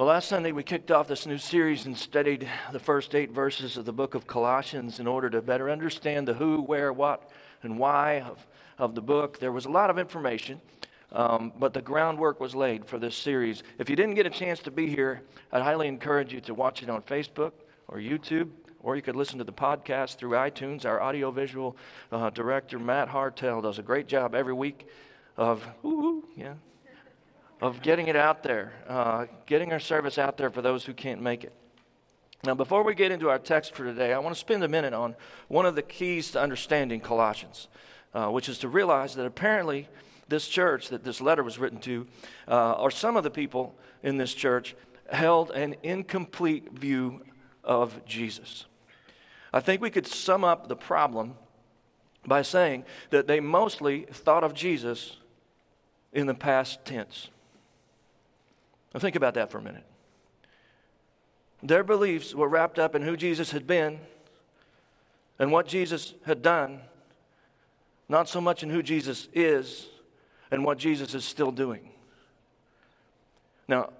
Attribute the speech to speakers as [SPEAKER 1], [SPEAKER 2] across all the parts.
[SPEAKER 1] Well, last Sunday we kicked off this new series and studied the first eight verses of the book of Colossians in order to better understand the who, where, what, and why of, of the book. There was a lot of information, um, but the groundwork was laid for this series. If you didn't get a chance to be here, I'd highly encourage you to watch it on Facebook or YouTube, or you could listen to the podcast through iTunes. Our audiovisual uh, director, Matt Hartel, does a great job every week of, ooh, yeah, of getting it out there, uh, getting our service out there for those who can't make it. Now, before we get into our text for today, I want to spend a minute on one of the keys to understanding Colossians, uh, which is to realize that apparently this church that this letter was written to, uh, or some of the people in this church, held an incomplete view of Jesus. I think we could sum up the problem by saying that they mostly thought of Jesus in the past tense. Now, think about that for a minute. Their beliefs were wrapped up in who Jesus had been and what Jesus had done, not so much in who Jesus is and what Jesus is still doing. Now,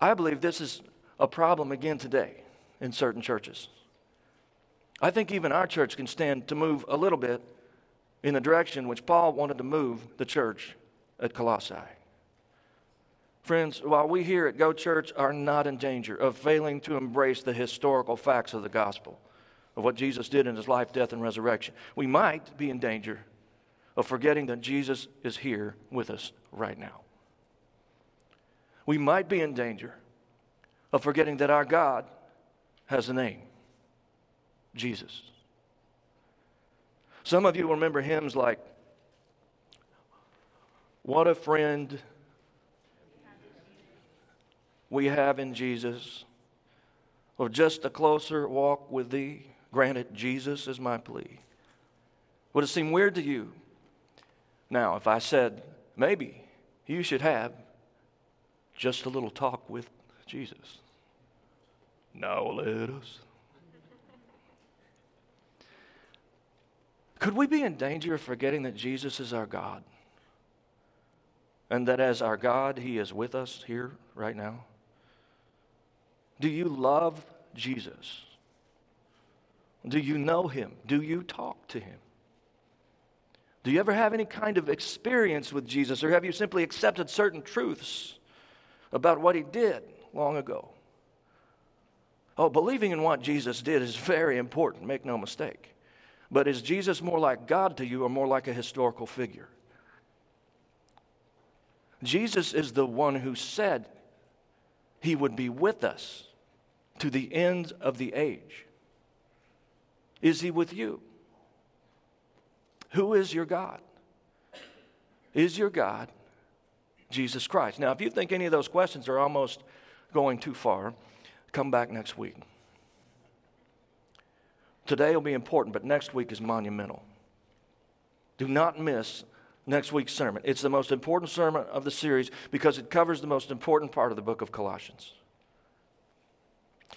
[SPEAKER 1] I believe this is a problem again today in certain churches. I think even our church can stand to move a little bit in the direction which Paul wanted to move the church at Colossae. Friends, while we here at Go Church are not in danger of failing to embrace the historical facts of the gospel, of what Jesus did in his life, death, and resurrection, we might be in danger of forgetting that Jesus is here with us right now. We might be in danger of forgetting that our God has a name Jesus. Some of you remember hymns like, What a Friend we have in Jesus, or just a closer walk with Thee. Granted, Jesus is my plea. Would it seem weird to you? Now, if I said, maybe you should have just a little talk with Jesus. Now let us. Could we be in danger of forgetting that Jesus is our God? And that as our God, He is with us here right now? Do you love Jesus? Do you know Him? Do you talk to Him? Do you ever have any kind of experience with Jesus, or have you simply accepted certain truths about what He did long ago? Oh, believing in what Jesus did is very important, make no mistake. But is Jesus more like God to you or more like a historical figure? Jesus is the one who said he would be with us to the ends of the age. Is he with you? Who is your God? Is your God Jesus Christ? Now, if you think any of those questions are almost going too far, come back next week. Today will be important, but next week is monumental. Do not miss next week's sermon. It's the most important sermon of the series because it covers the most important part of the book of Colossians.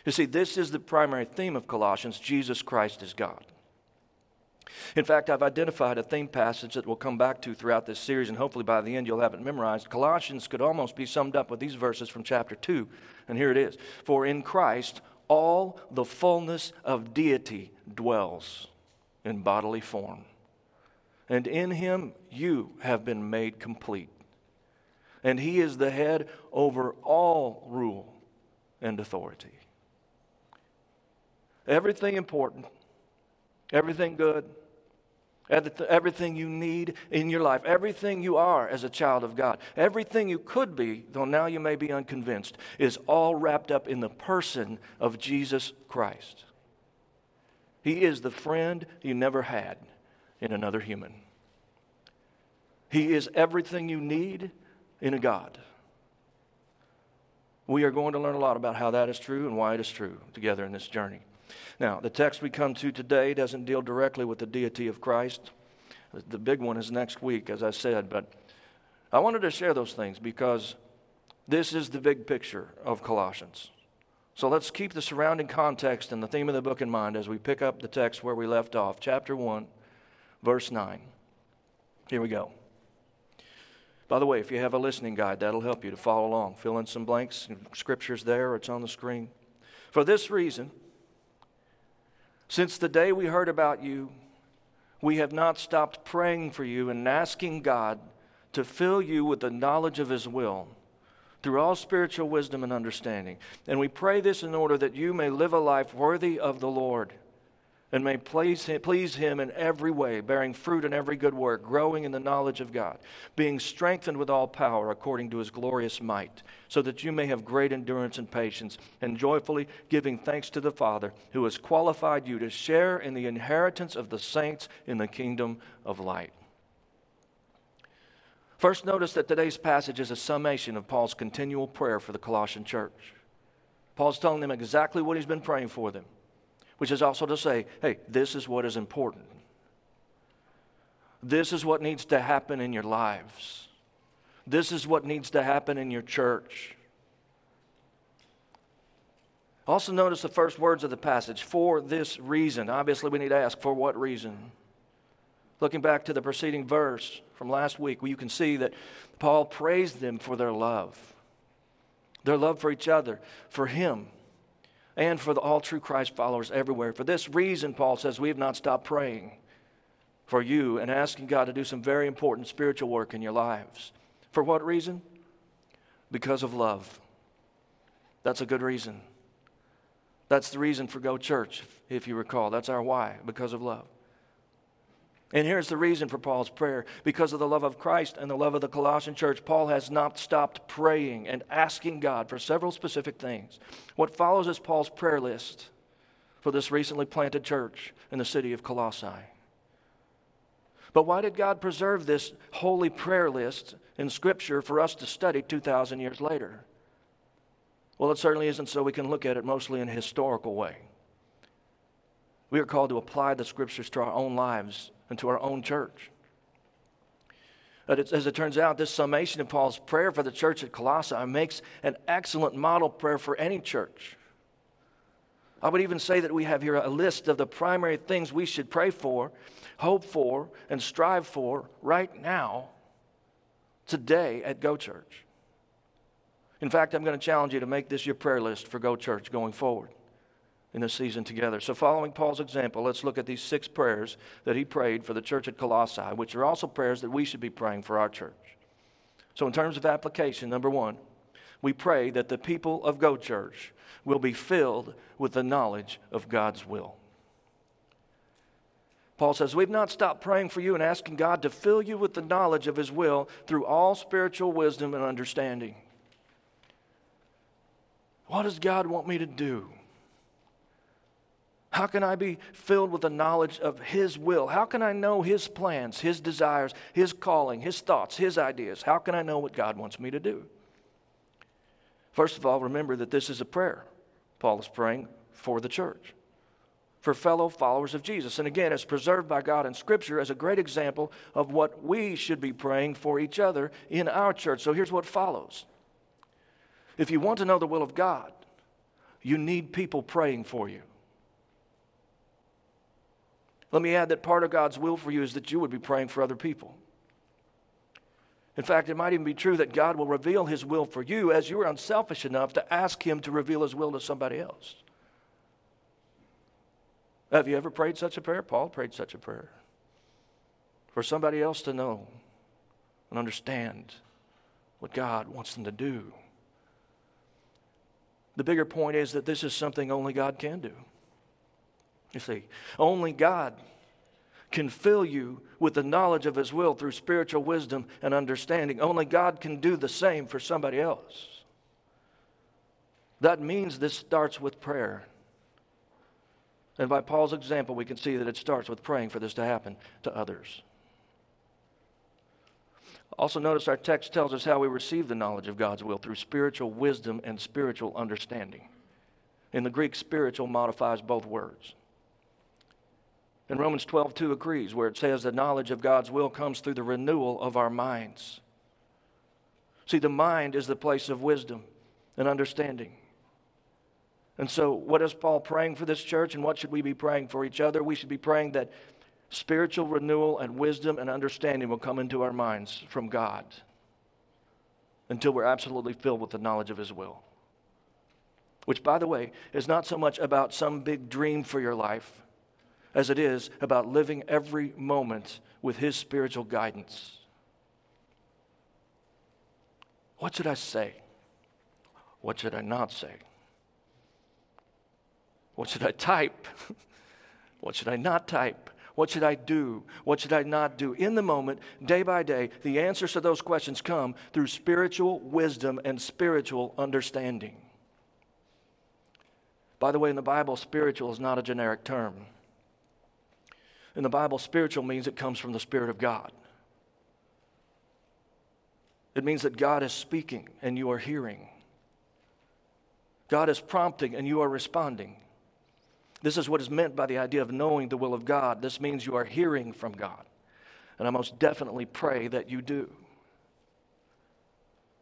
[SPEAKER 1] You see, this is the primary theme of Colossians Jesus Christ is God. In fact, I've identified a theme passage that we'll come back to throughout this series, and hopefully by the end you'll have it memorized. Colossians could almost be summed up with these verses from chapter 2, and here it is For in Christ all the fullness of deity dwells in bodily form. And in him you have been made complete. And he is the head over all rule and authority. Everything important, everything good, Everything you need in your life, everything you are as a child of God, everything you could be, though now you may be unconvinced, is all wrapped up in the person of Jesus Christ. He is the friend you never had in another human. He is everything you need in a God. We are going to learn a lot about how that is true and why it is true together in this journey. Now, the text we come to today doesn't deal directly with the deity of Christ. The big one is next week, as I said, but I wanted to share those things because this is the big picture of Colossians. So let's keep the surrounding context and the theme of the book in mind as we pick up the text where we left off, chapter 1, verse 9. Here we go. By the way, if you have a listening guide, that'll help you to follow along. Fill in some blanks, scriptures there, it's on the screen. For this reason, since the day we heard about you, we have not stopped praying for you and asking God to fill you with the knowledge of His will through all spiritual wisdom and understanding. And we pray this in order that you may live a life worthy of the Lord and may please him, please him in every way, bearing fruit in every good work, growing in the knowledge of God, being strengthened with all power according to his glorious might, so that you may have great endurance and patience, and joyfully giving thanks to the Father who has qualified you to share in the inheritance of the saints in the kingdom of light. First, notice that today's passage is a summation of Paul's continual prayer for the Colossian church. Paul's telling them exactly what he's been praying for them which is also to say, hey, this is what is important. This is what needs to happen in your lives. This is what needs to happen in your church. Also, notice the first words of the passage for this reason. Obviously, we need to ask for what reason? Looking back to the preceding verse from last week, you can see that Paul praised them for their love, their love for each other, for him and for the all true Christ followers everywhere. For this reason, Paul says, we have not stopped praying for you and asking God to do some very important spiritual work in your lives. For what reason? Because of love. That's a good reason. That's the reason for Go Church, if you recall. That's our why, because of love. And here's the reason for Paul's prayer. Because of the love of Christ and the love of the Colossian church, Paul has not stopped praying and asking God for several specific things. What follows is Paul's prayer list for this recently planted church in the city of Colossae. But why did God preserve this holy prayer list in Scripture for us to study 2,000 years later? Well, it certainly isn't so we can look at it mostly in a historical way. We are called to apply the Scriptures to our own lives and to our own church. But as it turns out, this summation of Paul's prayer for the church at Colossae makes an excellent model prayer for any church. I would even say that we have here a list of the primary things we should pray for, hope for, and strive for right now, today at Go Church. In fact, I'm going to challenge you to make this your prayer list for Go Church going forward in this season together. So, following Paul's example, let's look at these six prayers that he prayed for the church at Colossae, which are also prayers that we should be praying for our church. So, in terms of application, number one, we pray that the people of Go Church will be filled with the knowledge of God's will. Paul says, We've not stopped praying for you and asking God to fill you with the knowledge of His will through all spiritual wisdom and understanding. What does God want me to do? How can I be filled with the knowledge of His will? How can I know His plans, His desires, His calling, His thoughts, His ideas? How can I know what God wants me to do? First of all, remember that this is a prayer. Paul is praying for the church, for fellow followers of Jesus. And again, it's preserved by God in Scripture as a great example of what we should be praying for each other in our church. So here's what follows if you want to know the will of God, you need people praying for you. Let me add that part of God's will for you is that you would be praying for other people. In fact, it might even be true that God will reveal His will for you as you are unselfish enough to ask Him to reveal His will to somebody else. Have you ever prayed such a prayer? Paul prayed such a prayer. For somebody else to know and understand what God wants them to do. The bigger point is that this is something only God can do. You see, only God can fill you with the knowledge of His will through spiritual wisdom and understanding. Only God can do the same for somebody else. That means this starts with prayer. And by Paul's example, we can see that it starts with praying for this to happen to others. Also, notice our text tells us how we receive the knowledge of God's will through spiritual wisdom and spiritual understanding. In the Greek, spiritual modifies both words. And Romans 12, 2 agrees, where it says the knowledge of God's will comes through the renewal of our minds. See, the mind is the place of wisdom and understanding. And so, what is Paul praying for this church, and what should we be praying for each other? We should be praying that spiritual renewal and wisdom and understanding will come into our minds from God. until we're absolutely filled with the knowledge of His will. Which, by the way, is not so much about some big dream for your life as it is about living every moment with His spiritual guidance. What should I say? What should I not say? What should I type? what should I not type? What should I do? What should I not do? In the moment, day by day, the answers to those questions come through spiritual wisdom and spiritual understanding. By the way, in the Bible, spiritual is not a generic term. In the Bible, spiritual means it comes from the Spirit of God. It means that God is speaking and you are hearing. God is prompting and you are responding. This is what is meant by the idea of knowing the will of God. This means you are hearing from God. And I most definitely pray that you do.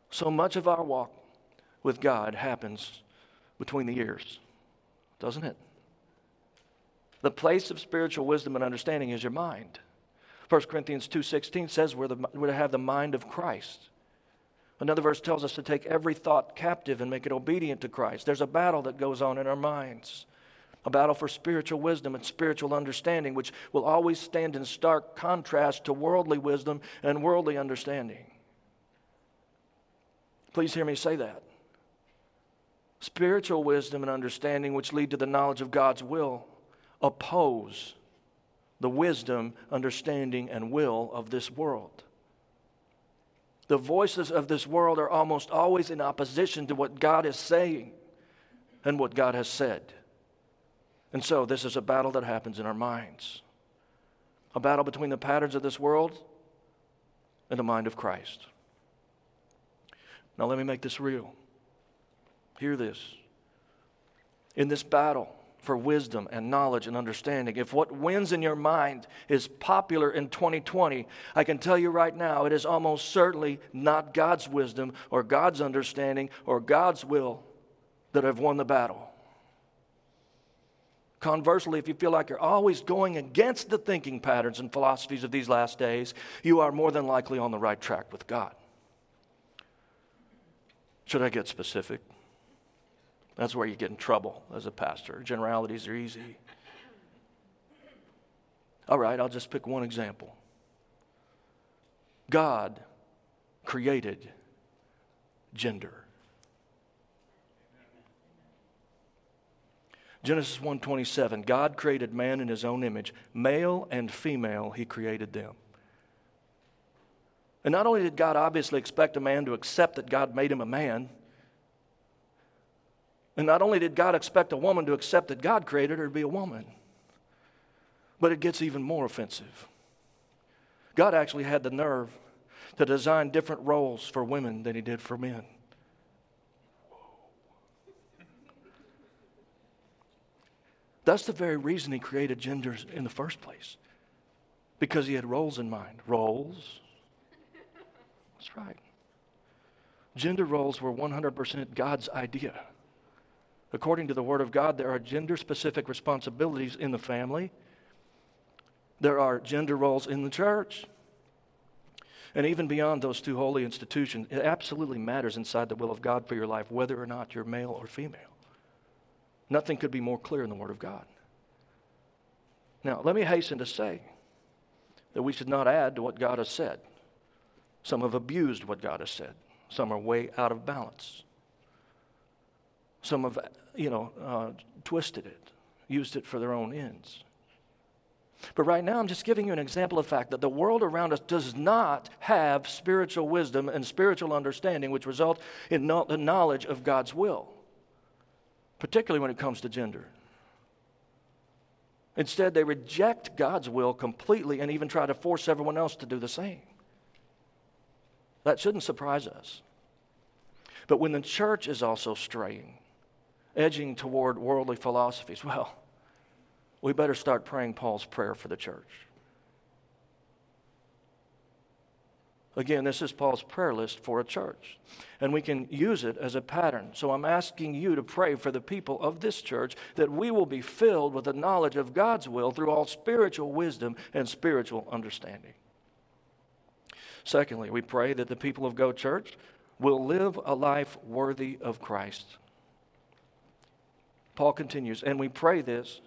[SPEAKER 1] So much of our walk with God happens between the ears, doesn't it? The place of spiritual wisdom and understanding is your mind. 1 Corinthians 2:16 says we're, the, we're to have the mind of Christ. Another verse tells us to take every thought captive and make it obedient to Christ. There's a battle that goes on in our minds, a battle for spiritual wisdom and spiritual understanding, which will always stand in stark contrast to worldly wisdom and worldly understanding. Please hear me say that. Spiritual wisdom and understanding, which lead to the knowledge of God's will, oppose the wisdom, understanding, and will of this world. The voices of this world are almost always in opposition to what God is saying and what God has said. And so, this is a battle that happens in our minds a battle between the patterns of this world and the mind of Christ. Now, let me make this real. Hear this. In this battle, for wisdom and knowledge and understanding. If what wins in your mind is popular in 2020, I can tell you right now, it is almost certainly not God's wisdom or God's understanding or God's will that have won the battle. Conversely, if you feel like you're always going against the thinking patterns and philosophies of these last days, you are more than likely on the right track with God. Should I get specific? That's where you get in trouble as a pastor. Generalities are easy. All right, I'll just pick one example. God created gender. Genesis 1:27 God created man in his own image male and female he created them and not only did God obviously expect a man to accept that God made him a man and not only did God expect a woman to accept that God created her to be a woman, but it gets even more offensive. God actually had the nerve to design different roles for women than he did for men. That's the very reason he created genders in the first place. Because he had roles in mind. Roles. That's right. Gender roles were 100% God's idea. According to the Word of God, there are gender specific responsibilities in the family, there are gender roles in the church. And even beyond those two holy institutions, it absolutely matters inside the will of God for your life whether or not you're male or female. Nothing could be more clear in the Word of God. Now, let me hasten to say that we should not add to what God has said. Some have abused what God has said, some are way out of balance. Some have, you know, uh, twisted it, used it for their own ends. But right now, I'm just giving you an example of the fact that the world around us does not have spiritual wisdom and spiritual understanding, which result in no- the knowledge of God's will, particularly when it comes to gender. Instead, they reject God's will completely and even try to force everyone else to do the same. That shouldn't surprise us. But when the church is also straying, edging toward worldly philosophies, well, we better start praying Paul's prayer for the church. Again, this is Paul's prayer list for a church, and we can use it as a pattern. So I'm asking you to pray for the people of this church that we will be filled with the knowledge of God's will through all spiritual wisdom and spiritual understanding. Secondly, we pray that the people of Go Church will live a life worthy of Christ. Paul continues, and we pray this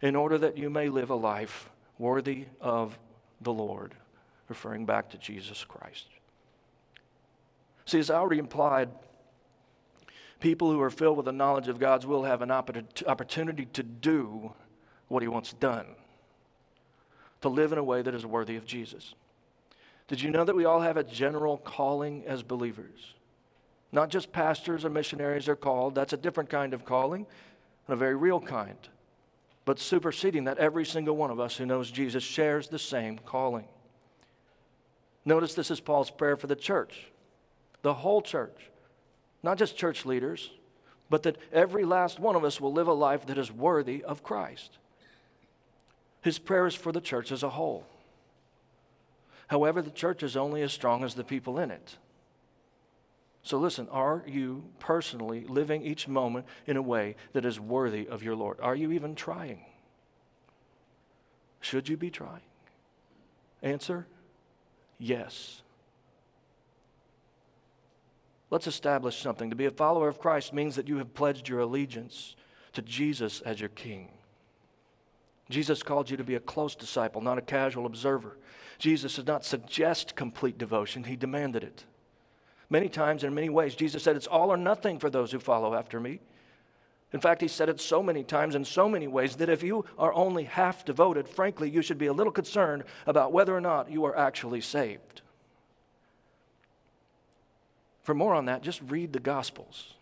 [SPEAKER 1] in order that you may live a life worthy of the Lord, referring back to Jesus Christ. See, as I already implied, people who are filled with the knowledge of God's will have an opportunity to do what He wants done, to live in a way that is worthy of Jesus. Did you know that we all have a general calling as believers? Not just pastors or missionaries are called, that's a different kind of calling, and a very real kind. But superseding that, every single one of us who knows Jesus shares the same calling. Notice this is Paul's prayer for the church, the whole church, not just church leaders, but that every last one of us will live a life that is worthy of Christ. His prayer is for the church as a whole. However, the church is only as strong as the people in it. So, listen, are you personally living each moment in a way that is worthy of your Lord? Are you even trying? Should you be trying? Answer yes. Let's establish something. To be a follower of Christ means that you have pledged your allegiance to Jesus as your King. Jesus called you to be a close disciple, not a casual observer. Jesus did not suggest complete devotion, he demanded it. Many times, in many ways, Jesus said it's all or nothing for those who follow after me. In fact, he said it so many times in so many ways that if you are only half devoted, frankly, you should be a little concerned about whether or not you are actually saved. For more on that, just read the Gospels.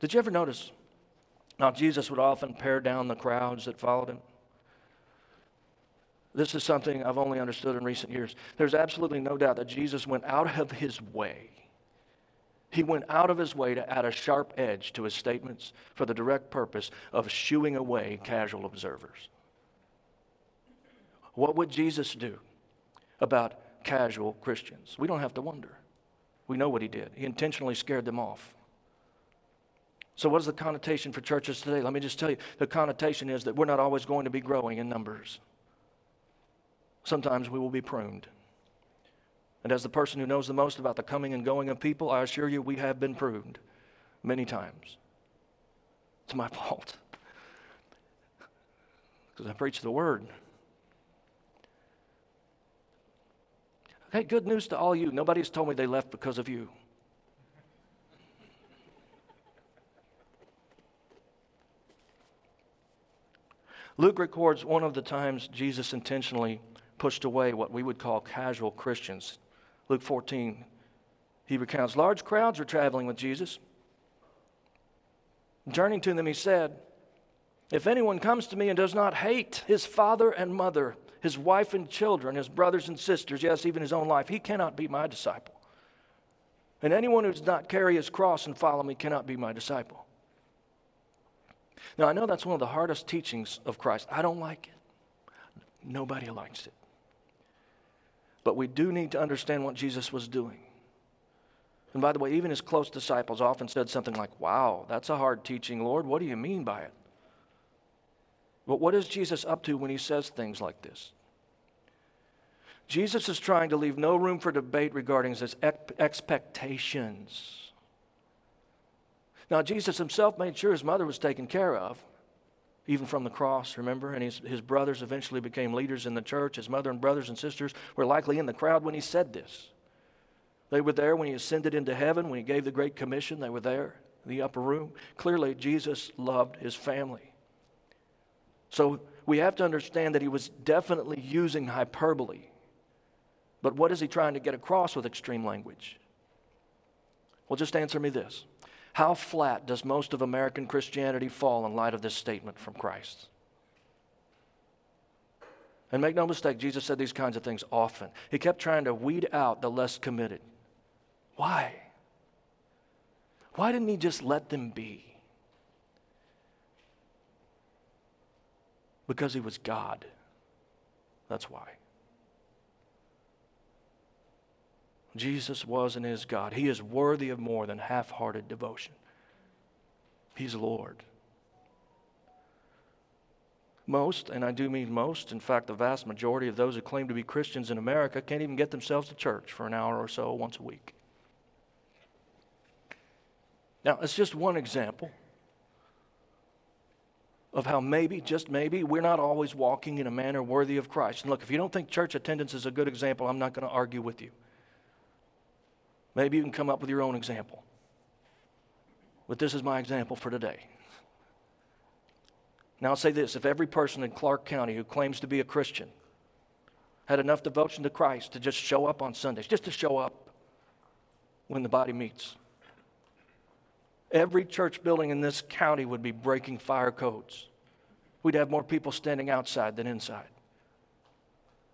[SPEAKER 1] Did you ever notice how Jesus would often pare down the crowds that followed him? This is something I've only understood in recent years. There's absolutely no doubt that Jesus went out of his way. He went out of his way to add a sharp edge to his statements for the direct purpose of shooing away casual observers. What would Jesus do about casual Christians? We don't have to wonder. We know what he did. He intentionally scared them off. So, what is the connotation for churches today? Let me just tell you the connotation is that we're not always going to be growing in numbers sometimes we will be pruned. And as the person who knows the most about the coming and going of people, I assure you we have been pruned many times. It's my fault. Because I preach the word. Okay, good news to all you. Nobody's told me they left because of you. Luke records one of the times Jesus intentionally pushed away what we would call casual Christians. Luke 14, he recounts large crowds were traveling with Jesus. Turning to them, he said, If anyone comes to me and does not hate his father and mother, his wife and children, his brothers and sisters, yes, even his own life, he cannot be my disciple. And anyone who does not carry his cross and follow me cannot be my disciple. Now, I know that's one of the hardest teachings of Christ. I don't like it. Nobody likes it. But we do need to understand what Jesus was doing. And by the way, even his close disciples often said something like, Wow, that's a hard teaching, Lord. What do you mean by it? But what is Jesus up to when he says things like this? Jesus is trying to leave no room for debate regarding his expectations. Now, Jesus himself made sure his mother was taken care of even from the cross, remember? And his, his brothers eventually became leaders in the church. His mother and brothers and sisters were likely in the crowd when he said this. They were there when he ascended into heaven, when he gave the Great Commission. They were there in the upper room. Clearly, Jesus loved his family. So we have to understand that he was definitely using hyperbole. But what is he trying to get across with extreme language? Well, just answer me this how flat does most of American Christianity fall in light of this statement from Christ? And make no mistake, Jesus said these kinds of things often. He kept trying to weed out the less committed. Why? Why didn't he just let them be? Because he was God. That's why. Jesus was and is God. He is worthy of more than half hearted devotion. He's Lord. Most, and I do mean most, in fact, the vast majority of those who claim to be Christians in America can't even get themselves to church for an hour or so once a week. Now, it's just one example of how maybe, just maybe, we're not always walking in a manner worthy of Christ. And look, if you don't think church attendance is a good example, I'm not going to argue with you. Maybe you can come up with your own example. But this is my example for today. Now, I'll say this if every person in Clark County who claims to be a Christian had enough devotion to Christ to just show up on Sundays, just to show up when the body meets, every church building in this county would be breaking fire codes. We'd have more people standing outside than inside.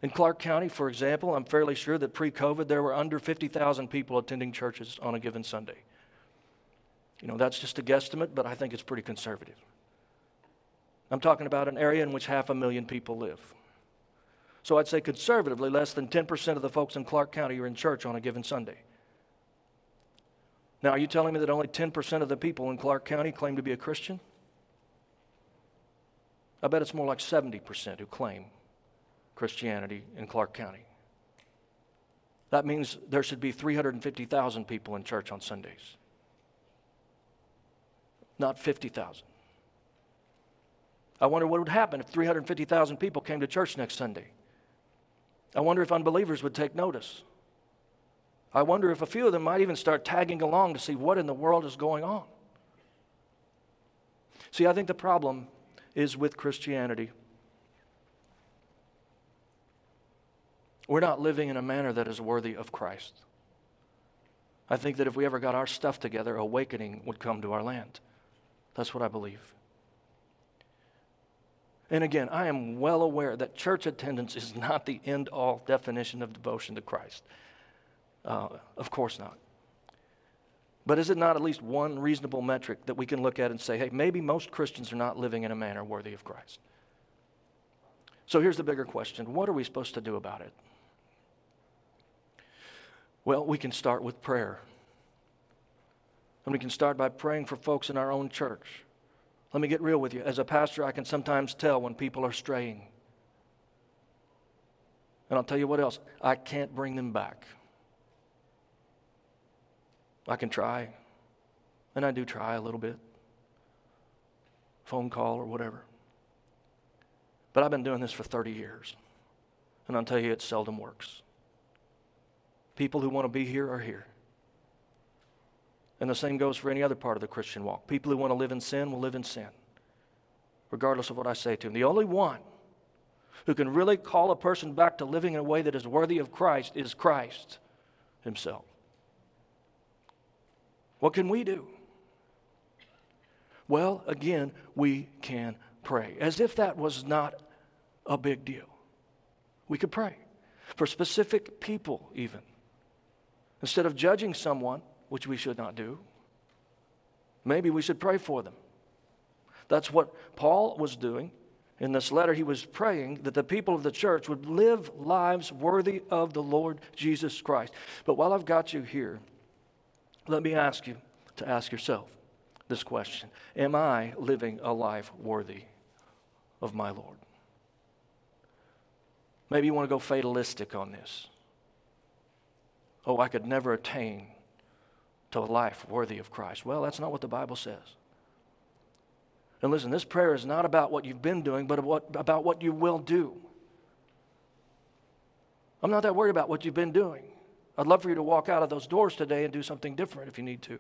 [SPEAKER 1] In Clark County, for example, I'm fairly sure that pre COVID there were under 50,000 people attending churches on a given Sunday. You know, that's just a guesstimate, but I think it's pretty conservative. I'm talking about an area in which half a million people live. So I'd say conservatively, less than 10% of the folks in Clark County are in church on a given Sunday. Now, are you telling me that only 10% of the people in Clark County claim to be a Christian? I bet it's more like 70% who claim Christianity in Clark County. That means there should be 350,000 people in church on Sundays, not 50,000. I wonder what would happen if 350,000 people came to church next Sunday. I wonder if unbelievers would take notice. I wonder if a few of them might even start tagging along to see what in the world is going on. See, I think the problem is with Christianity. We're not living in a manner that is worthy of Christ. I think that if we ever got our stuff together, awakening would come to our land. That's what I believe. And again, I am well aware that church attendance is not the end all definition of devotion to Christ. Uh, of course not. But is it not at least one reasonable metric that we can look at and say, hey, maybe most Christians are not living in a manner worthy of Christ? So here's the bigger question what are we supposed to do about it? Well, we can start with prayer. And we can start by praying for folks in our own church let me get real with you. As a pastor, I can sometimes tell when people are straying. And I'll tell you what else I can't bring them back. I can try, and I do try a little bit phone call or whatever. But I've been doing this for 30 years, and I'll tell you, it seldom works. People who want to be here are here. And the same goes for any other part of the Christian walk. People who want to live in sin will live in sin, regardless of what I say to them. The only one who can really call a person back to living in a way that is worthy of Christ is Christ Himself. What can we do? Well, again, we can pray. As if that was not a big deal. We could pray for specific people, even. Instead of judging someone, which we should not do. Maybe we should pray for them. That's what Paul was doing. In this letter, he was praying that the people of the church would live lives worthy of the Lord Jesus Christ. But while I've got you here, let me ask you to ask yourself this question Am I living a life worthy of my Lord? Maybe you want to go fatalistic on this. Oh, I could never attain to a life worthy of Christ. Well, that's not what the Bible says. And listen, this prayer is not about what you've been doing, but about, what you will do. I'm not that worried about what you've been doing. I'd love for you to walk out of those doors today and do something different if you need to,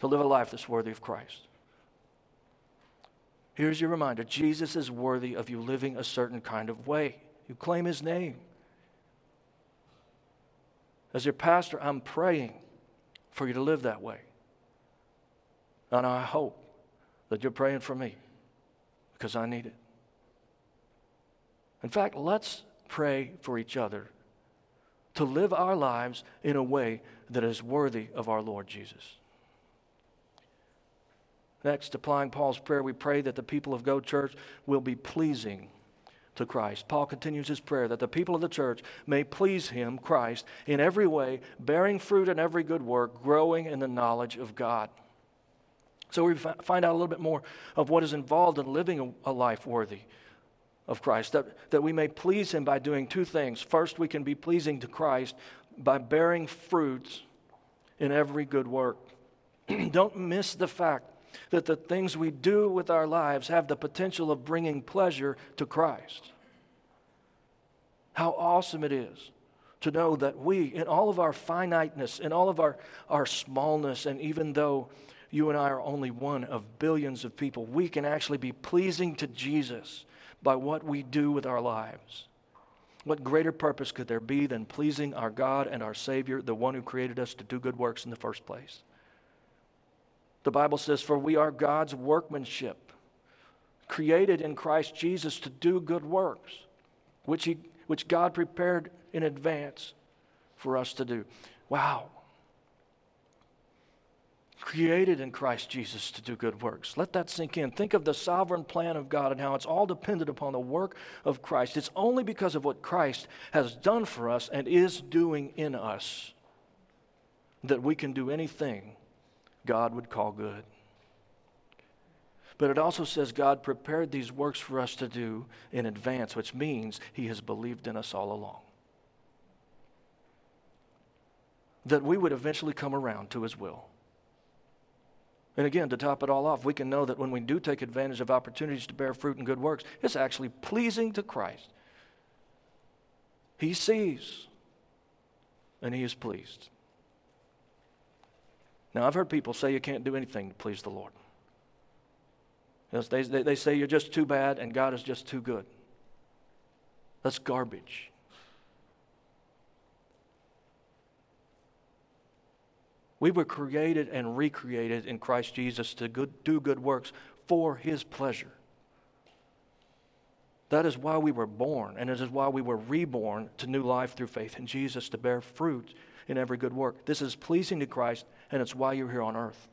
[SPEAKER 1] to live a life that's worthy of Christ. Here's your reminder Jesus is worthy of you living a certain kind of way. You claim his name. As your pastor, I'm praying for you to live that way. And I hope that you're praying for me because I need it. In fact, let's pray for each other to live our lives in a way that is worthy of our Lord Jesus. Next, applying Paul's prayer, we pray that the people of Go Church will be pleasing to Christ. Paul continues his prayer that the people of the church may please him, Christ, in every way, bearing fruit in every good work, growing in the knowledge of God. So we find out a little bit more of what is involved in living a life worthy of Christ, that, that we may please him by doing two things. First, we can be pleasing to Christ by bearing fruits in every good work. don't miss the fact that the things we do with our lives have the potential of bringing pleasure to Christ. How awesome it is to know that we, in all of our finiteness, in all of our, our smallness, and even though you and I are only one of billions of people, we can actually be pleasing to Jesus by what we do with our lives. What greater purpose could there be than pleasing our God and our Savior, the one who created us to do good works in the first place? The Bible says, For we are God's workmanship, created in Christ Jesus to do good works, which, he, which God prepared in advance for us to do. Wow. Created in Christ Jesus to do good works. Let that sink in. Think of the sovereign plan of God and how it's all dependent upon the work of Christ. It's only because of what Christ has done for us and is doing in us that we can do anything God would call good. But it also says God prepared these works for us to do in advance, which means He has believed in us all along. That we would eventually come around to His will. And again, to top it all off, we can know that when we do take advantage of opportunities to bear fruit and good works, it's actually pleasing to Christ. He sees and He is pleased. Now, I've heard people say you can't do anything to please the Lord. They, they, they say you're just too bad and God is just too good. That's garbage. We were created and recreated in Christ Jesus to good, do good works for His pleasure. That is why we were born, and it is why we were reborn to new life through faith in Jesus to bear fruit in every good work. This is pleasing to Christ, and it's why you're here on earth.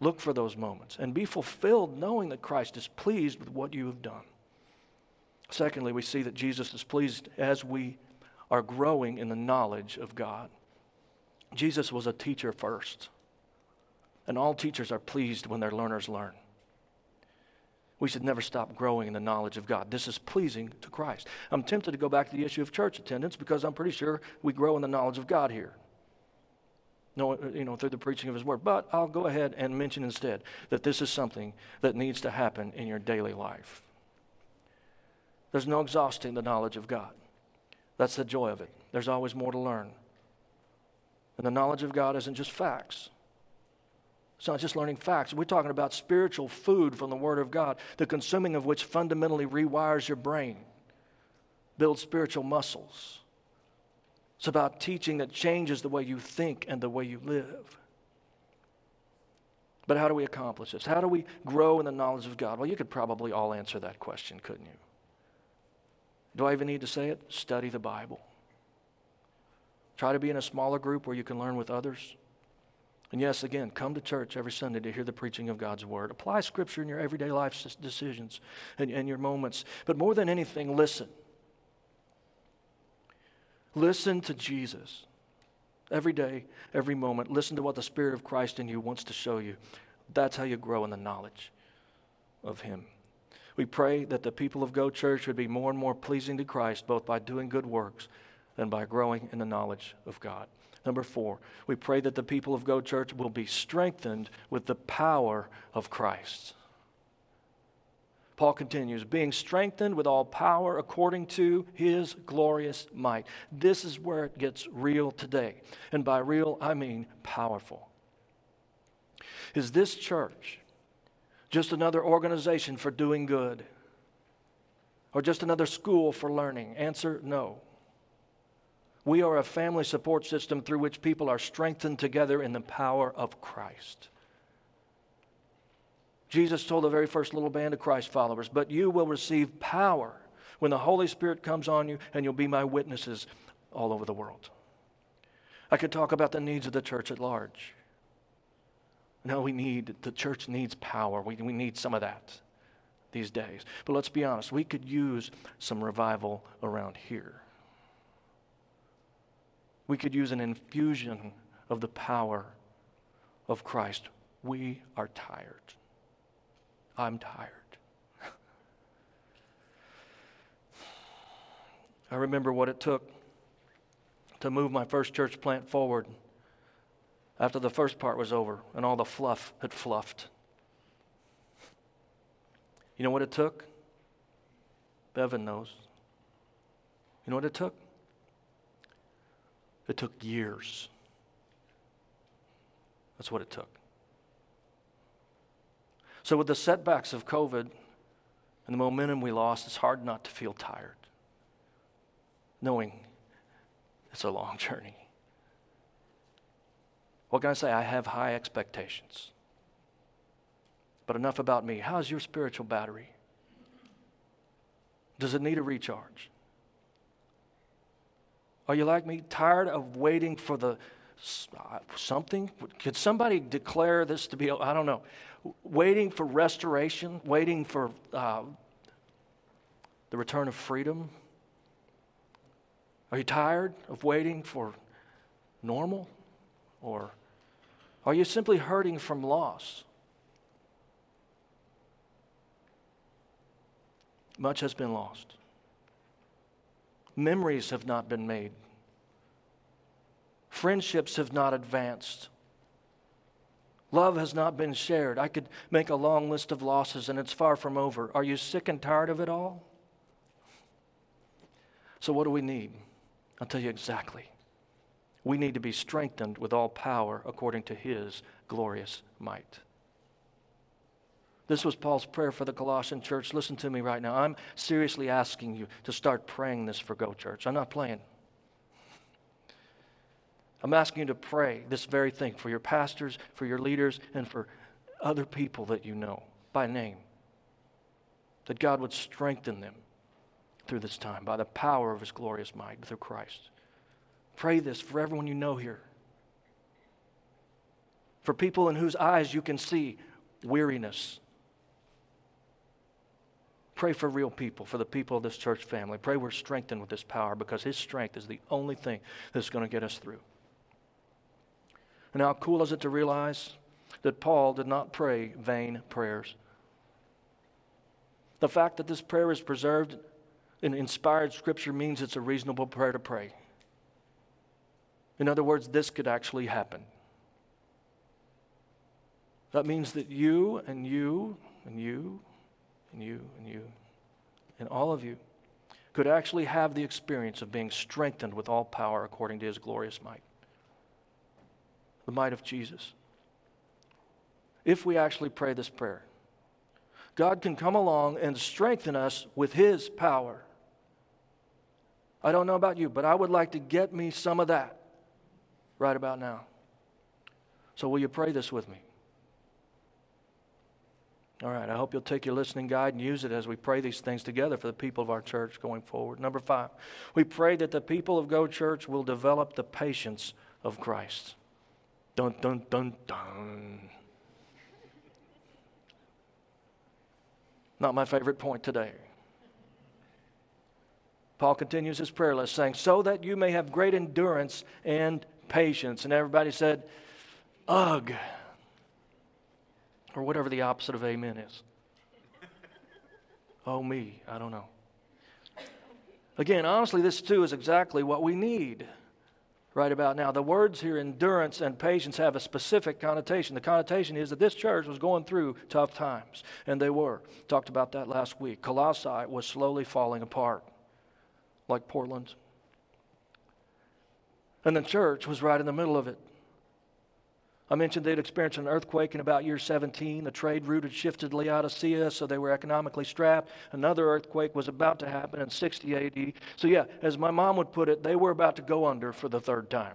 [SPEAKER 1] Look for those moments and be fulfilled knowing that Christ is pleased with what you have done. Secondly, we see that Jesus is pleased as we are growing in the knowledge of God. Jesus was a teacher first, and all teachers are pleased when their learners learn. We should never stop growing in the knowledge of God. This is pleasing to Christ. I'm tempted to go back to the issue of church attendance because I'm pretty sure we grow in the knowledge of God here. No, uh, you know, through the preaching of His Word. But I'll go ahead and mention instead that this is something that needs to happen in your daily life. There's no exhausting the knowledge of God. That's the joy of it. There's always more to learn. And the knowledge of God isn't just facts. It's not just learning facts. We're talking about spiritual food from the Word of God, the consuming of which fundamentally rewires your brain, builds spiritual muscles. It's about teaching that changes the way you think and the way you live. But how do we accomplish this? How do we grow in the knowledge of God? Well, you could probably all answer that question, couldn't you? Do I even need to say it? Study the Bible. Try to be in a smaller group where you can learn with others. And yes, again, come to church every Sunday to hear the preaching of God's Word. Apply Scripture in your everyday life decisions and, and your moments. But more than anything, listen. Listen to Jesus every day, every moment. Listen to what the Spirit of Christ in you wants to show you. That's how you grow in the knowledge of Him. We pray that the people of Go Church would be more and more pleasing to Christ, both by doing good works and by growing in the knowledge of God. Number four, we pray that the people of Go Church will be strengthened with the power of Christ. Paul continues, being strengthened with all power according to his glorious might. This is where it gets real today. And by real, I mean powerful. Is this church just another organization for doing good? Or just another school for learning? Answer no. We are a family support system through which people are strengthened together in the power of Christ. Jesus told the very first little band of Christ followers, But you will receive power when the Holy Spirit comes on you, and you'll be my witnesses all over the world. I could talk about the needs of the church at large. No, we need, the church needs power. We, we need some of that these days. But let's be honest, we could use some revival around here we could use an infusion of the power of Christ. We are tired. I'm tired. I remember what it took to move my first church plant forward. after the first part was over and all the fluff had fluffed. You know what it took? Bevan knows. You know what it took? It took years. That's what it took. So, with the setbacks of COVID and the momentum we lost, it's hard not to feel tired, knowing it's a long journey. What can I say? I have high expectations. But enough about me. How's your spiritual battery? Does it need a recharge? Are you like me, tired of waiting for the uh, something? Could somebody declare this to be, I don't know, waiting for restoration, waiting for uh, the return of freedom? Are you tired of waiting for normal? Or are you simply hurting from loss? Much has been lost. Memories have not been made. Friendships have not advanced. Love has not been shared. I could make a long list of losses, and it's far from over. Are you sick and tired of it all? So, what do we need? I'll tell you exactly. We need to be strengthened with all power according to his glorious might. This was Paul's prayer for the Colossian church. Listen to me right now. I'm seriously asking you to start praying this for Go Church. I'm not playing. I'm asking you to pray this very thing for your pastors, for your leaders, and for other people that you know by name. That God would strengthen them through this time by the power of his glorious might through Christ. Pray this for everyone you know here. For people in whose eyes you can see weariness, Pray for real people, for the people of this church family. Pray we're strengthened with this power because His strength is the only thing that's going to get us through. And how cool is it to realize that Paul did not pray vain prayers? The fact that this prayer is preserved in inspired scripture means it's a reasonable prayer to pray. In other words, this could actually happen. That means that you and you and you and you and you and all of you could actually have the experience of being strengthened with all power according to his glorious might. The might of Jesus. If we actually pray this prayer, God can come along and strengthen us with his power. I don't know about you, but I would like to get me some of that right about now. So, will you pray this with me? All right, I hope you'll take your listening guide and use it as we pray these things together for the people of our church going forward. Number five, we pray that the people of Go Church will develop the patience of Christ. Dun, dun, dun, dun. Not my favorite point today. Paul continues his prayer list saying, So that you may have great endurance and patience. And everybody said, Ugh or whatever the opposite of amen is. oh, me, I don't know. Again, honestly, this too is exactly what we need right about now. The words here, endurance and patience, have a specific connotation. The connotation is that this church was going through tough times, and they were. Talked about that last week. Colossae was slowly falling apart, like Portland. And the church was right in the middle of it. I mentioned they'd experienced an earthquake in about year 17. The trade route had shifted to Laodicea, so they were economically strapped. Another earthquake was about to happen in 60 AD. So, yeah, as my mom would put it, they were about to go under for the third time.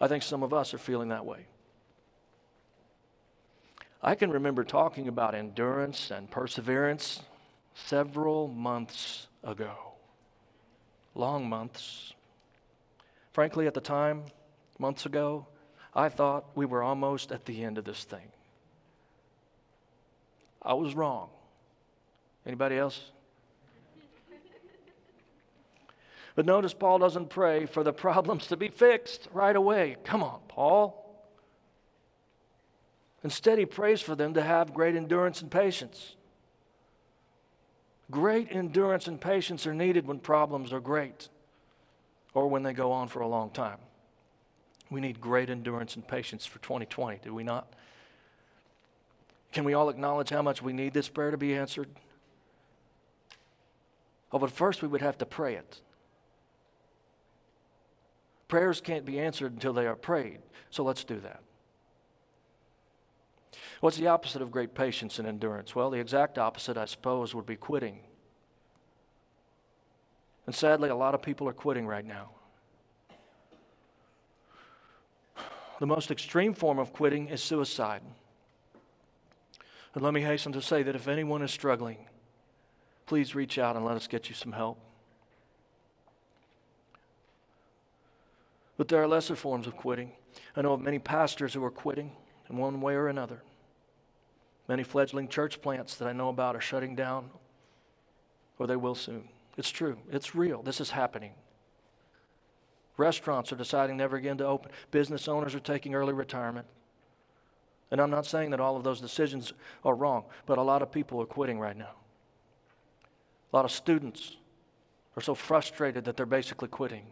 [SPEAKER 1] I think some of us are feeling that way. I can remember talking about endurance and perseverance several months ago. Long months. Frankly, at the time, months ago, I thought we were almost at the end of this thing. I was wrong. Anybody else? But notice Paul doesn't pray for the problems to be fixed right away. Come on, Paul. Instead, he prays for them to have great endurance and patience. Great endurance and patience are needed when problems are great or when they go on for a long time. We need great endurance and patience for 2020, do we not? Can we all acknowledge how much we need this prayer to be answered? Oh, but first we would have to pray it. Prayers can't be answered until they are prayed. So let's do that. What's the opposite of great patience and endurance? Well, the exact opposite, I suppose, would be quitting. And sadly, a lot of people are quitting right now. The most extreme form of quitting is suicide. And let me hasten to say that if anyone is struggling, please reach out and let us get you some help. But there are lesser forms of quitting. I know of many pastors who are quitting in one way or another. Many fledgling church plants that I know about are shutting down, or they will soon. It's true, it's real. This is happening. Restaurants are deciding never again to open, business owners are taking early retirement. And I'm not saying that all of those decisions are wrong, but a lot of people are quitting right now. A lot of students are so frustrated that they're basically quitting.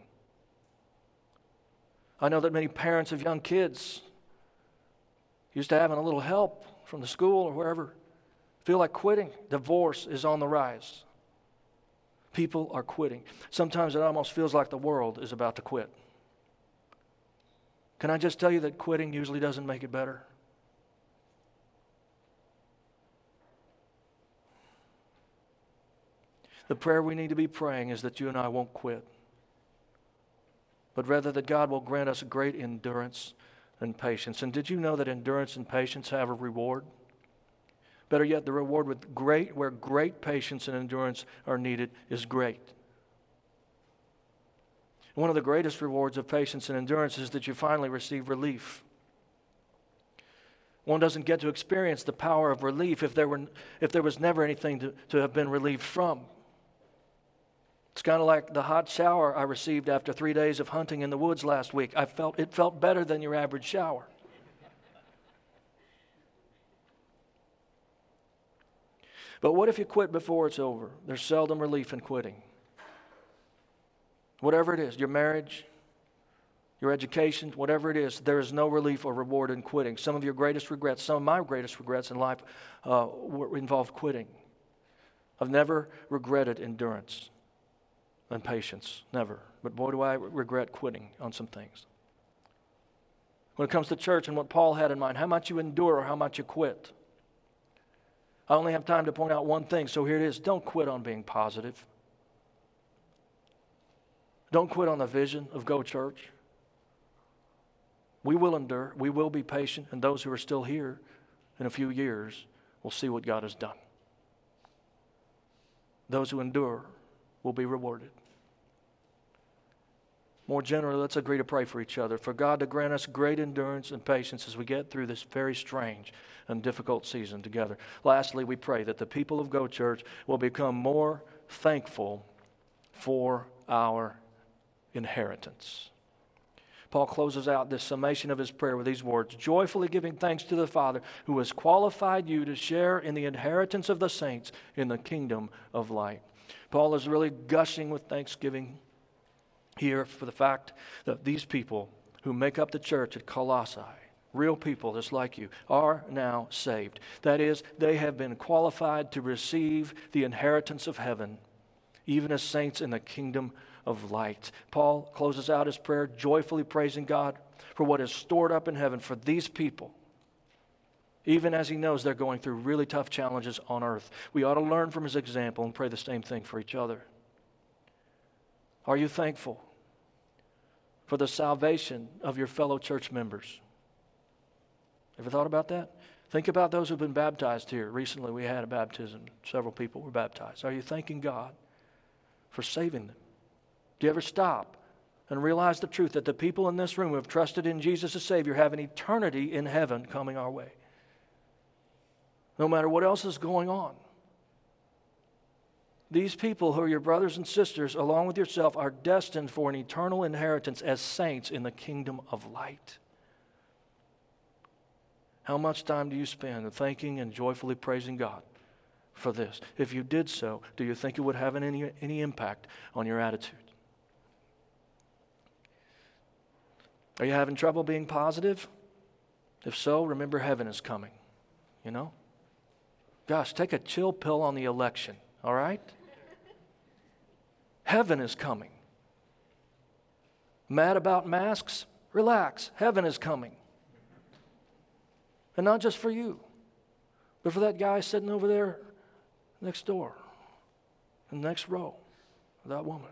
[SPEAKER 1] I know that many parents of young kids used to having a little help from the school or wherever feel like quitting. Divorce is on the rise. People are quitting. Sometimes it almost feels like the world is about to quit. Can I just tell you that quitting usually doesn't make it better? The prayer we need to be praying is that you and I won't quit, but rather that God will grant us great endurance and patience. And did you know that endurance and patience have a reward? Better yet, the reward with great, where great patience and endurance are needed, is great. One of the greatest rewards of patience and endurance is that you finally receive relief. One doesn't get to experience the power of relief if there, were, if there was never anything to, to have been relieved from. It's kind of like the hot shower I received after three days of hunting in the woods last week. I felt it felt better than your average shower. But what if you quit before it's over? There's seldom relief in quitting. Whatever it is, your marriage, your education, whatever it is, there is no relief or reward in quitting. Some of your greatest regrets, some of my greatest regrets in life uh, involved quitting. I've never regretted endurance and patience. Never. But boy, do I regret quitting on some things. When it comes to church and what Paul had in mind, how much you endure or how much you quit. I only have time to point out one thing, so here it is. Don't quit on being positive. Don't quit on the vision of Go Church. We will endure, we will be patient, and those who are still here in a few years will see what God has done. Those who endure will be rewarded. More generally, let's agree to pray for each other, for God to grant us great endurance and patience as we get through this very strange and difficult season together. Lastly, we pray that the people of Go Church will become more thankful for our inheritance. Paul closes out this summation of his prayer with these words Joyfully giving thanks to the Father who has qualified you to share in the inheritance of the saints in the kingdom of light. Paul is really gushing with thanksgiving here for the fact that these people who make up the church at Colossae, real people just like you, are now saved. That is, they have been qualified to receive the inheritance of heaven, even as saints in the kingdom of light. Paul closes out his prayer joyfully praising God for what is stored up in heaven for these people. Even as he knows they're going through really tough challenges on earth. We ought to learn from his example and pray the same thing for each other. Are you thankful for the salvation of your fellow church members? Ever thought about that? Think about those who've been baptized here. Recently, we had a baptism. Several people were baptized. Are you thanking God for saving them? Do you ever stop and realize the truth that the people in this room who have trusted in Jesus as Savior have an eternity in heaven coming our way? No matter what else is going on. These people, who are your brothers and sisters, along with yourself, are destined for an eternal inheritance as saints in the kingdom of light. How much time do you spend thanking and joyfully praising God for this? If you did so, do you think it would have any, any impact on your attitude? Are you having trouble being positive? If so, remember heaven is coming. You know? Gosh, take a chill pill on the election, all right? Heaven is coming. Mad about masks? Relax. Heaven is coming. And not just for you, but for that guy sitting over there next door, in the next row, that woman.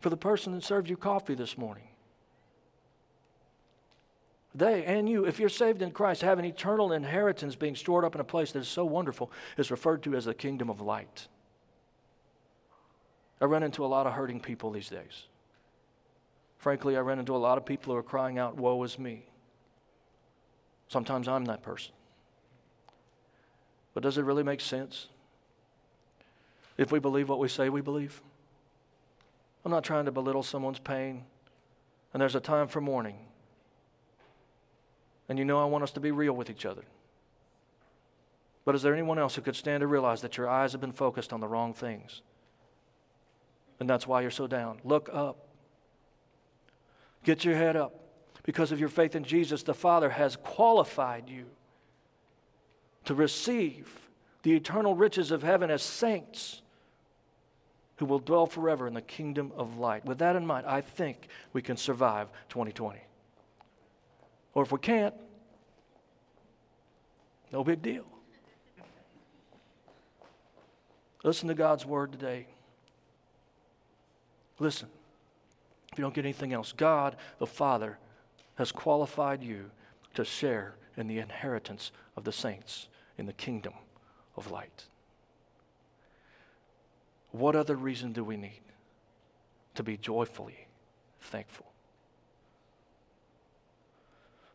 [SPEAKER 1] For the person that served you coffee this morning. They and you, if you're saved in Christ, have an eternal inheritance being stored up in a place that is so wonderful, is referred to as the kingdom of light. I run into a lot of hurting people these days. Frankly, I run into a lot of people who are crying out, Woe is me. Sometimes I'm that person. But does it really make sense? If we believe what we say we believe? I'm not trying to belittle someone's pain. And there's a time for mourning. And you know, I want us to be real with each other. But is there anyone else who could stand to realize that your eyes have been focused on the wrong things? And that's why you're so down. Look up. Get your head up. Because of your faith in Jesus, the Father has qualified you to receive the eternal riches of heaven as saints who will dwell forever in the kingdom of light. With that in mind, I think we can survive 2020. Or if we can't, no big deal. Listen to God's word today. Listen. If you don't get anything else, God the Father has qualified you to share in the inheritance of the saints in the kingdom of light. What other reason do we need to be joyfully thankful?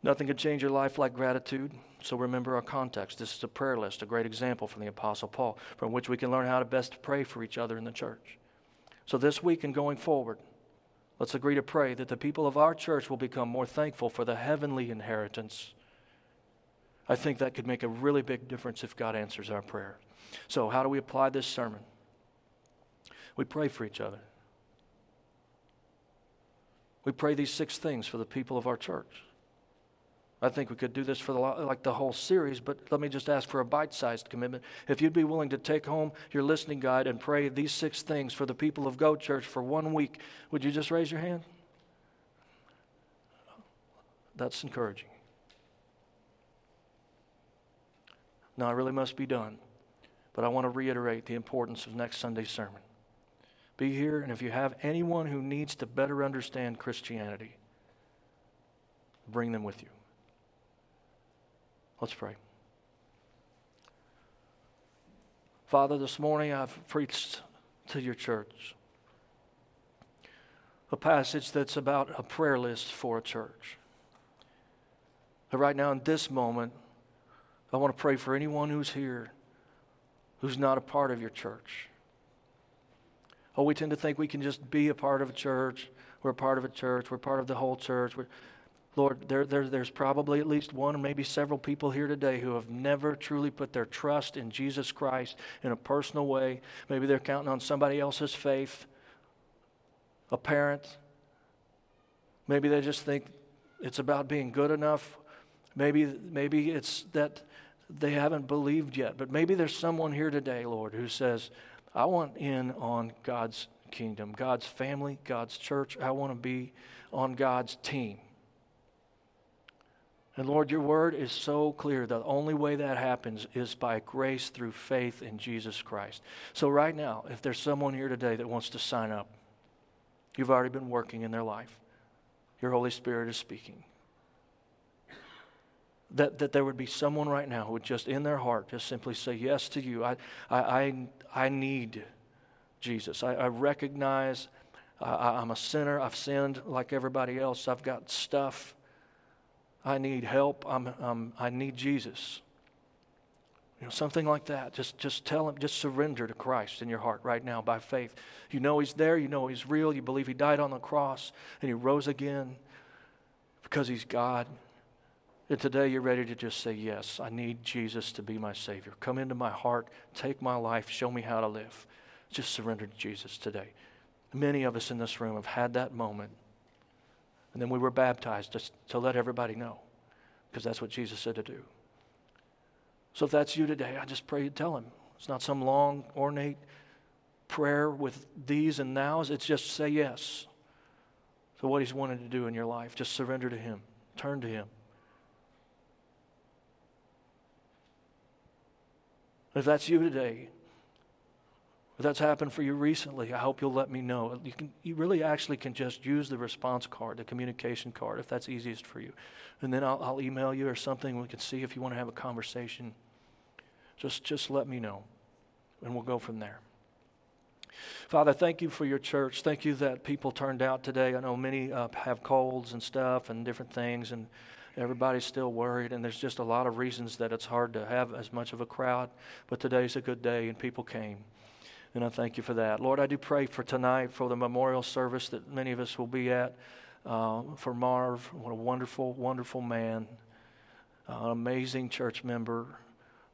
[SPEAKER 1] Nothing can change your life like gratitude. So remember our context. This is a prayer list, a great example from the Apostle Paul, from which we can learn how to best pray for each other in the church. So this week and going forward, let's agree to pray that the people of our church will become more thankful for the heavenly inheritance. I think that could make a really big difference if God answers our prayer. So, how do we apply this sermon? We pray for each other. We pray these six things for the people of our church. I think we could do this for the, like the whole series, but let me just ask for a bite sized commitment. If you'd be willing to take home your listening guide and pray these six things for the people of Go Church for one week, would you just raise your hand? That's encouraging. Now, I really must be done, but I want to reiterate the importance of next Sunday's sermon. Be here, and if you have anyone who needs to better understand Christianity, bring them with you. Let's pray. Father, this morning I've preached to your church a passage that's about a prayer list for a church. But right now, in this moment, I want to pray for anyone who's here who's not a part of your church. Oh, we tend to think we can just be a part of a church. We're a part of a church. We're part of the whole church. We're, Lord, there, there, there's probably at least one or maybe several people here today who have never truly put their trust in Jesus Christ in a personal way. Maybe they're counting on somebody else's faith, a parent. Maybe they just think it's about being good enough. Maybe, maybe it's that they haven't believed yet. But maybe there's someone here today, Lord, who says, I want in on God's kingdom, God's family, God's church. I want to be on God's team. And Lord, your word is so clear. The only way that happens is by grace through faith in Jesus Christ. So, right now, if there's someone here today that wants to sign up, you've already been working in their life, your Holy Spirit is speaking. That, that there would be someone right now who would just in their heart just simply say yes to you. I, I, I, I need Jesus. I, I recognize uh, I, I'm a sinner. I've sinned like everybody else. I've got stuff I need help. I'm, I'm, I need Jesus. You know, something like that. Just, just tell him, just surrender to Christ in your heart right now by faith. You know he's there. You know he's real. You believe he died on the cross and he rose again because he's God. And today you're ready to just say, Yes, I need Jesus to be my Savior. Come into my heart, take my life, show me how to live. Just surrender to Jesus today. Many of us in this room have had that moment. And then we were baptized just to let everybody know, because that's what Jesus said to do. So if that's you today, I just pray you tell him. It's not some long, ornate prayer with these and nows. It's just say yes to what he's wanted to do in your life. Just surrender to him, turn to him. If that's you today, if that's happened for you recently, I hope you'll let me know. You, can, you really actually can just use the response card, the communication card, if that's easiest for you. And then I'll, I'll email you or something. We can see if you want to have a conversation. Just, just let me know, and we'll go from there. Father, thank you for your church. Thank you that people turned out today. I know many uh, have colds and stuff and different things, and everybody's still worried, and there's just a lot of reasons that it's hard to have as much of a crowd. But today's a good day, and people came. And I thank you for that. Lord, I do pray for tonight, for the memorial service that many of us will be at, uh, for Marv. What a wonderful, wonderful man, uh, an amazing church member,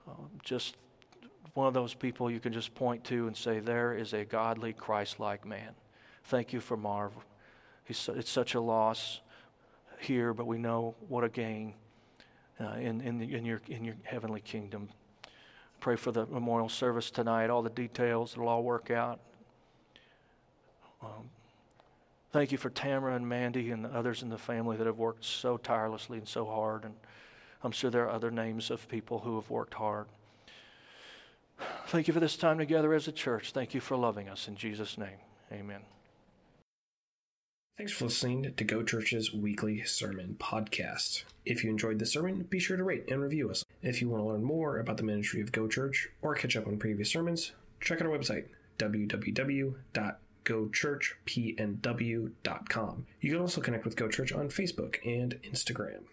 [SPEAKER 1] uh, just one of those people you can just point to and say, there is a godly, Christ like man. Thank you for Marv. He's, it's such a loss here, but we know what a gain uh, in, in, the, in, your, in your heavenly kingdom. Pray for the memorial service tonight, all the details, it'll all work out. Um, thank you for Tamara and Mandy and the others in the family that have worked so tirelessly and so hard. And I'm sure there are other names of people who have worked hard. Thank you for this time together as a church. Thank you for loving us. In Jesus' name, amen.
[SPEAKER 2] Thanks for listening to Go Church's weekly sermon podcast. If you enjoyed the sermon, be sure to rate and review us. If you want to learn more about the ministry of Go Church or catch up on previous sermons, check out our website, www.gochurchpnw.com. You can also connect with Go Church on Facebook and Instagram.